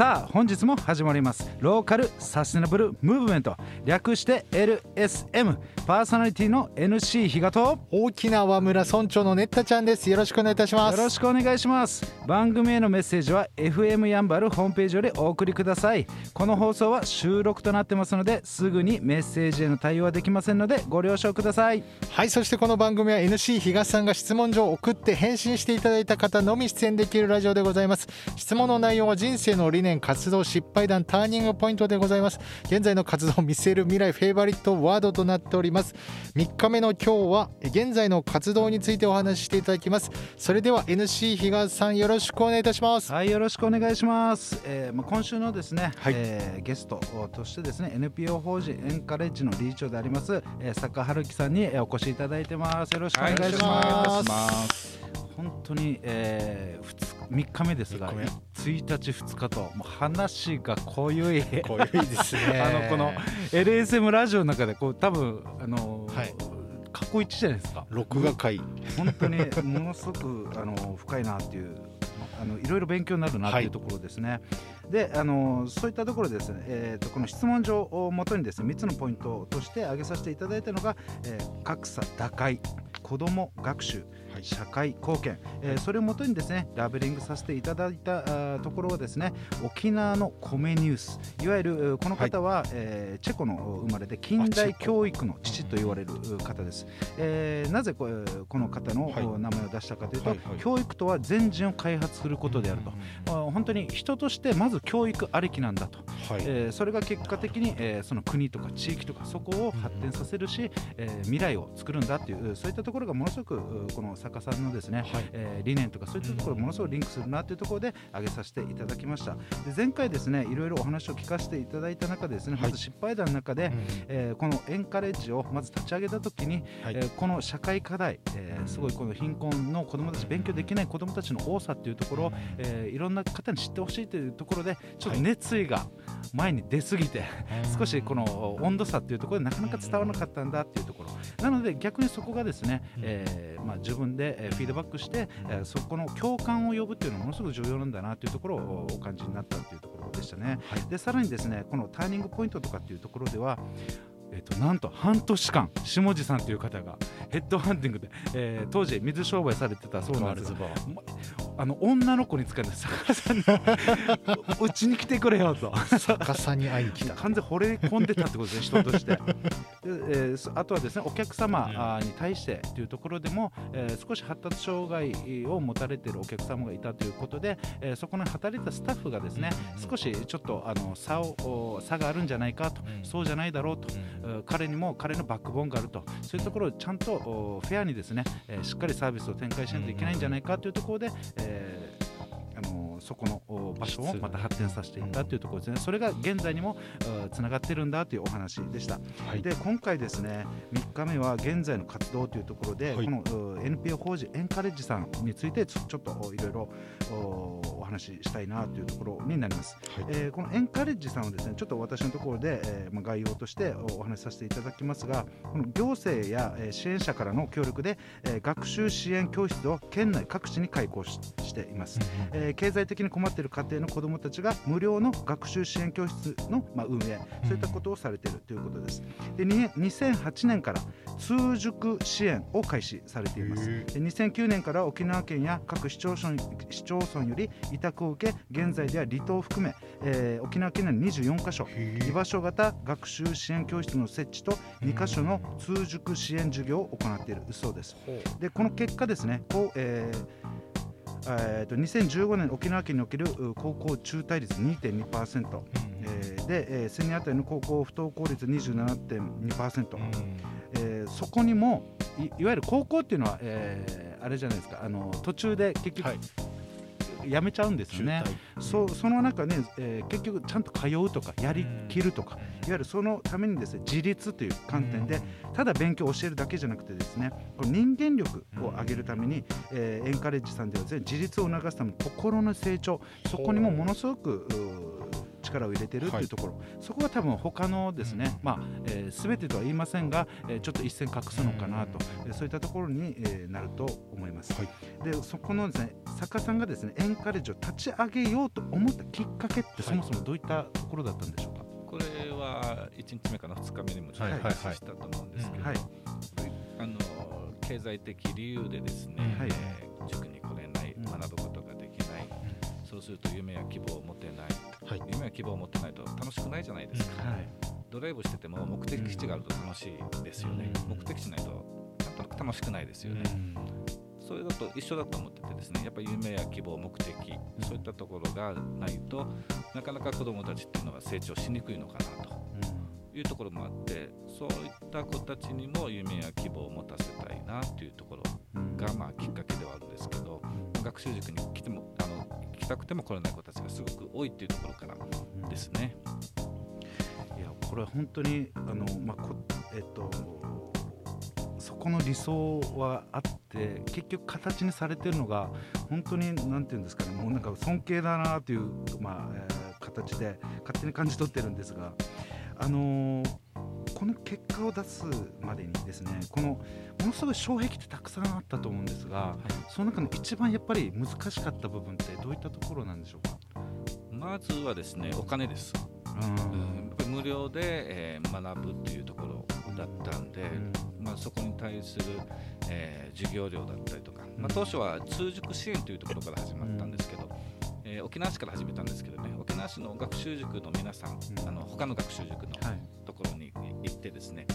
さあ本日も始まります。ローカルサステナブルムーブメント。略して LSM パーソナリティの NC 比嘉と沖縄村村長のねったちゃんです。よろしくお願いいたします。よろしくお願いします。番組へのメッセージは FM やんばるホームページよりお送りください。この放送は収録となってますのですぐにメッセージへの対応はできませんのでご了承ください。はいそしてこの番組は NC 東さんが質問状を送って返信していただいた方のみ出演できるラジオでございます。質問の内容は人生の理念活動失敗談ターニングポイントでございます。現在の活動を見据える未来フェイバリットワードとなっております。3日目の今日は現在の活動についてお話ししていただきます。それでは NC 東さんよろしくお願いいたします。はいよろしくお願いします、えーまあ、今週のですね、はい。えーゲストとしてですね NPO 法人エンカレッジの理事長であります、えー、坂春樹さんにえーお越しいただいてます。よろしくお願いします,、本当に、えー、2, 3日目ですが三日1日2日ともう話が濃ゆい。こういですね。あのこの LSM ラジオの中でこう多分あのーはい。過去一じゃないですか。録画会。本当にものすごくあの深いなっていうあのいろいろ勉強になるなっていうところですね。であのそういったところでですね、えー、とこの質問状をもとにですね3つのポイントとして挙げさせていただいたのが、えー格差打開子ども学習はい社会貢献、えーそれをもとにですねラベリングさせていただいたところはですね沖縄の米ニュース。いわゆるえーこの方は、えーチェコの生まれで近代教育の父と言われるう方です、えーなぜこの方の、名前を出したかというと、はいはい。教育とは全人を開発することであると、あー本当に人としてまず教育ありきなんだと、はい。えーそれが結果的に、えーその国とか地域とかそこを発展させるし、えー未来を作るんだっていうそういったところがものすごくうこの作家さんのですね、はい。えー理念とかそういったところものすごくリンクするなというところで挙げさせていただきました。で前回ですねいろいろお話を聞かせていただいた中でですね、はい。まず失敗談の中で、うんえーこのエンカレッジをまず立ち上げた時に、はい。えーこの社会課題、えーすごいこの貧困の子どもたち勉強できない子どもたちの多さっていうところを、えーいろんな方に知ってほしいというところでちょっと熱意が前に出過ぎて、少しこの温度差っていうところでなかなか伝わらなかったんだっていうところ。なので逆にそこがですね、えーまあ、自分でえーフィードバックして、えーそこの共感を呼ぶっていうのはものすごく重要なんだなというところをお感じになったっていうところでしたね。はい。でさらにですねこのターニングポイントとかっていうところではえー、となんと半年間下地さんという方がヘッドハンティングで、えー当時水商売されてたそうなんですがあの女の子に使って逆さ うちに来てくれよと。逆さに会いに来た。完全に惚れ込んでたってことですね人としてで、えーそあとはですねお客様に対してというところでも、えー少し発達障害を持たれているお客様がいたということで、えーそこに働いたスタッフがですね少しちょっとあの差をお差があるんじゃないかと、そうじゃないだろうと、えー彼にも彼のバックボーンがあると。そういうところをちゃんとおフェアにですね、えーしっかりサービスを展開しないといけないんじゃないかというところで、えーそこのお場所をまた発展させていったというところですね、それが現在にもつながってるんだというお話でした。はい。で今回ですね3日目は現在の活動というところで、はい。このう NPO 法人エンカレッジさんについてちょっとおいろいろおお話ししたいなというところになります。はい。えーこのエンカレッジさんはですねちょっと私のところで、えーまあ、概要としておお話しさせていただきますがこの行政や、えー支援者からの協力で、えー学習支援教室を県内各地に開講ししています。えー経済的に困っている家庭の子どもたちが無料の学習支援教室の、まあ、運営そういったことをされているということです。でに2008年から通塾支援を開始されています。へで2009年から沖縄県や各市町村市町村より委託を受け現在では離島を含め、えー沖縄県内に24カ所居場所型学習支援教室の設置と2カ所の通塾支援事業を行っているそうです。でこの結果ですねこう、えーえーと2015年沖縄県におけるう高校中退率2.2%、えーで、えー1000人当たりの高校不登校率27.2%、えーそこにもいいわゆる高校っていうのは、えーあれじゃないですか。あの途中で結局、はいやめちゃうんですよね。そうその中ね、えー結局ちゃんと通うとかやりきるとか、いわゆるそのためにですね自立という観点で、ただ勉強を教えるだけじゃなくてですねこの人間力を上げるために、えーエンカレッジさんではですね自立を促すための心の成長そこにもものすごく力を入れてるっていうところ、そこは多分他のですね、まあえー、全てとは言いませんが、えー、ちょっと一線隠すのかなと、えー、そういったところに、えー、なると思います。でそこのですね作家さんがですねエンカレッジを立ち上げようと思ったきっかけってそもそもどういったところだったんでしょうか、これは1日目かな？2日目にもちょっと話したと思うんですけど、はい。あの経済的理由でですね、はい、えー、塾に来れない、学ぶことがでそうすると夢や希望を持てない、はい、夢や希望を持ってないと楽しくないじゃないですか、はい、ドライブしてても目的地があると楽しいですよね、目的地ないと楽しくないですよね、それだと一緒だと思っててですねやっぱり夢や希望目的そういったところがないとなかなか子どもたちっていうのは成長しにくいのかなと。いうところもあってそういった子たちにも夢や希望を持たせたいなというところがまあきっかけではあるんですけど、学習塾に来てもあの来たくても来れない子たちがすごく多いっていうところからですね。いやこれは本当にあの、まあこえっと、そこの理想はあって結局形にされてるのが本当に何て言うんですかねもうなんか尊敬だなという、まあえー、形で勝手に感じ取ってるんですがあのー、この結果を出すまでにですねこのものすごい障壁ってたくさんあったと思うんですが、はい、その中の一番やっぱり難しかった部分ってどういったところなんでしょうか？まずはですねお金です、うん、無料で、えー、学ぶっていうところだったんで、うん、まあ、そこに対する、えー、授業料だったりとか、まあ、当初は通塾支援というところから始まったんですけど、えー、沖縄市から始めたんですけどね沖縄市の学習塾の皆さん、うん、あの他の学習塾のところに行ってですね、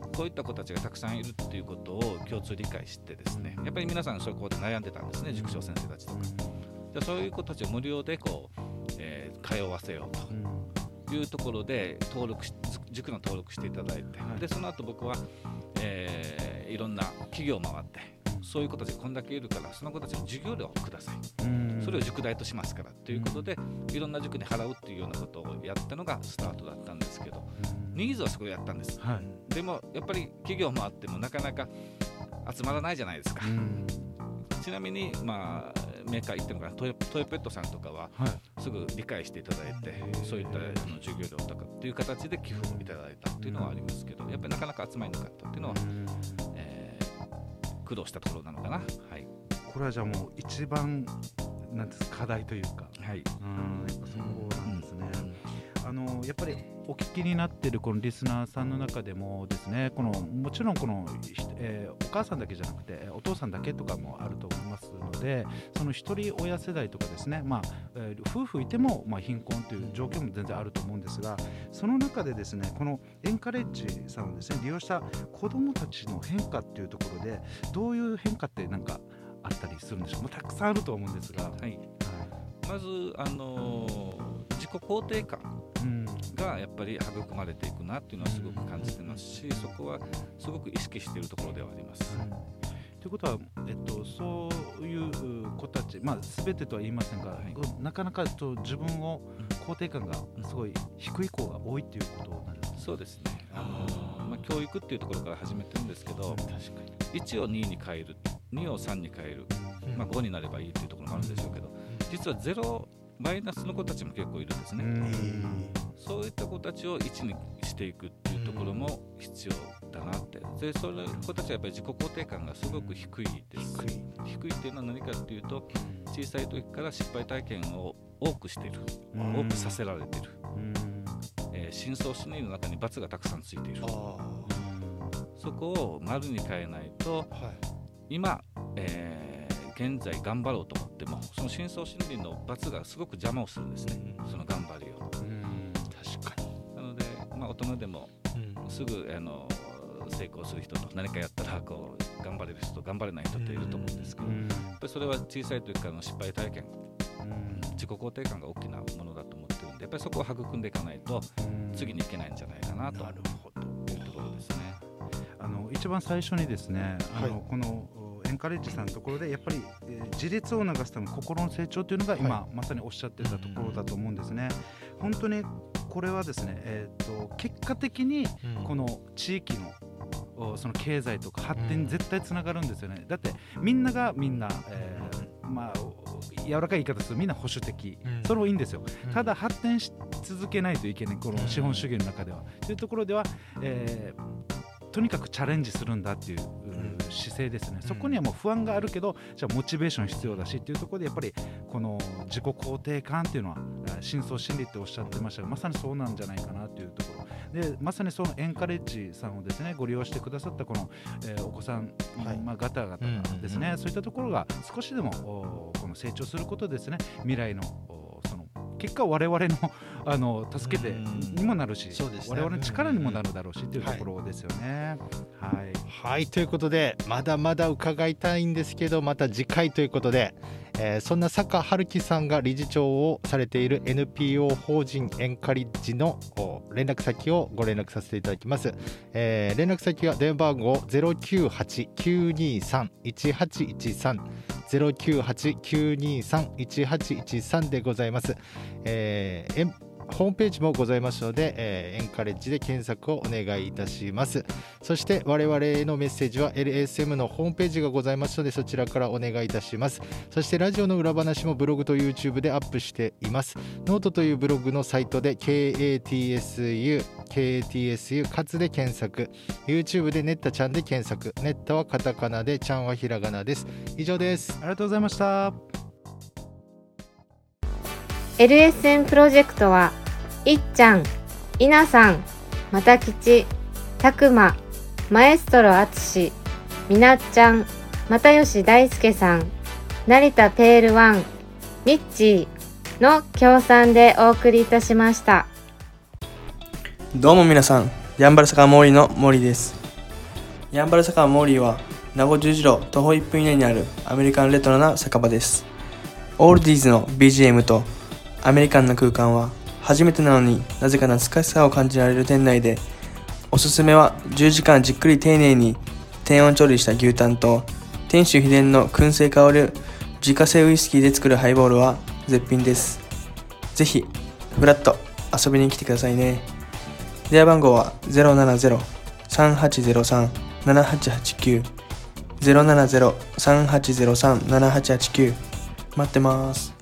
はい、こういった子たちがたくさんいるっていうことを共通理解してですねやっぱり皆さんそういうこで悩んでたんですね塾長先生たちとか。じゃそういう子たちを無料でこう、えー、通わせようというところで登録し塾の登録していただいて、はい、でその後僕は、えー、いろんな企業を回ってそういう子たちがこんだけいるからその子たちに授業料をください。それを塾代としますから。ということでいろんな塾に払うっていうようなことをやったのがスタートだったんですけどニーズはそこでやったんです、はい、でもやっぱり企業もあってもなかなか集まらないじゃないですか。ちなみにまあメーカー行ってもかなトヨペットさんとかはすぐ理解していただいて、そういったあの授業料とかっていう形で寄付をいただいたっていうのはありますけどやっぱりなかなか集まりなかったっていうのは、えー、苦労したところなのかな。はい、これはじゃあもう一番なんです課題というか、はい、うんやっぱそこなんですね。あのやっぱりお聞きになっているこのリスナーさんの中でもですねこのもちろんこの、えー、お母さんだけじゃなくてお父さんだけとかもあると思いますのでその一人親世代とかですね、まあえー、夫婦いても、まあ、貧困という状況も全然あると思うんですがその中でですねこのエンカレッジさんをですね利用した子どもたちの変化っていうところでどういう変化ってなんかあったりするんでしょう、まあ、たくさんあると思うんですが。はい、はい、まず、あのー、自己肯定感がやっぱり育まれていくなっていうのはすごく感じてますしそこはすごく意識しているところではあります。ということは、えっと、そういう子たち、まあ、全てとは言いませんが、はい、なかなかと自分を肯定感がすごい低い子が多いっていうことなんですか、そうですね。あの、まあ、教育っていうところから始めてるんですけど、確かに1を2に変える。2を3に変える、まあ、5になればいいっていうところもあるんでしょうけど実は0マイナスの子たちも結構いるんですね。そういった子たちを1にしていくっていうところも必要だなって。でそういう子たちはやっぱり自己肯定感がすごく低いです。低い。っていうのは何かっていうと小さい時から失敗体験を多くしている多くさせられている、えー、深層心理の中に罰がたくさんついている。そこを丸に変えないと、はい、今、えー、現在頑張ろうと思ってもその深層心理の罰がすごく邪魔をするんですね、その頑張りを。確かに。なので、まあ、大人でもすぐあの成功する人と何かやったらこう頑張れる人と頑張れない人っていると思うんですけど、やっぱりそれは小さい時からの失敗体験、自己肯定感が大きなものだと思ってるんでやっぱりそこを育んでいかないと次にいけないんじゃないかなというところですね。あの一番最初にですね、あの、はい、このエンカレッジさんのところでやっぱり、えー、自立を促すための心の成長というのが今、はい、まさにおっしゃってたところだと思うんですね。本当にこれはですね、えーと、結果的にこの地域のその経済とか発展に絶対つながるんですよね。だってみんながみんな、えー、まあ柔らかい言い方するみんな保守的、うん、それもいいんですよ、うん、ただ発展し続けないといけないこの資本主義の中では、というところでは、えー、とにかくチャレンジするんだっていう姿勢ですね、そこにはもう不安があるけどじゃあモチベーション必要だしっていうところでやっぱりこの自己肯定感っていうのは深層心理っておっしゃってましたがまさにそうなんじゃないかなというところ。でまさにそのエンカレッジさんをですねご利用してくださったこの、えー、お子さん、はい、まあ、方々ですね、そういったところが少しでもこの成長することですね。未来の結果我々の あの助けてにもなるし、ね、我々の力にもなるだろうしというところですよね。はい、はい、はい、ということでまだまだ伺いたいんですけどまた次回ということで。えー、そんな坂春樹さんが理事長をされている NPO 法人エンカリッジの連絡先をご連絡させていただきます、えー、連絡先は電話番号098-923-1813 098-923-1813でございます、えーホームページもございますので、えー、エンカレッジで検索をお願いいたします。そして我々へのメッセージは LSM のホームページがございますのでそちらからお願いいたします。そしてラジオの裏話もブログと YouTube でアップしています。ノートというブログのサイトで KATSU KATSU かつで検索。YouTube でネッタちゃんで検索。ネッタはカタカナでちゃんはひらがなです。以上です。ありがとうございました。LSN プロジェクトはいっちゃん、いなさん、またきち、たくま、マエストロあつし、みなっちゃん、又吉大輔さん、成田テールワン、ミッチーの協賛でお送りいたしました。どうも皆さん、やんばる坂モーリーの森です。やんばる坂モーリーは、名護十字路徒歩1分以内にあるアメリカンレトロな酒場です。オールディーズの BGM とアメリカンな空間は初めてなのになぜか懐かしさを感じられる店内でおすすめは10時間じっくり丁寧に低温調理した牛タンと店主秘伝の燻製香る自家製ウイスキーで作るハイボールは絶品です。ぜひフラッと遊びに来てくださいね。電話番号は070-3803-7889 070-3803-7889待ってます。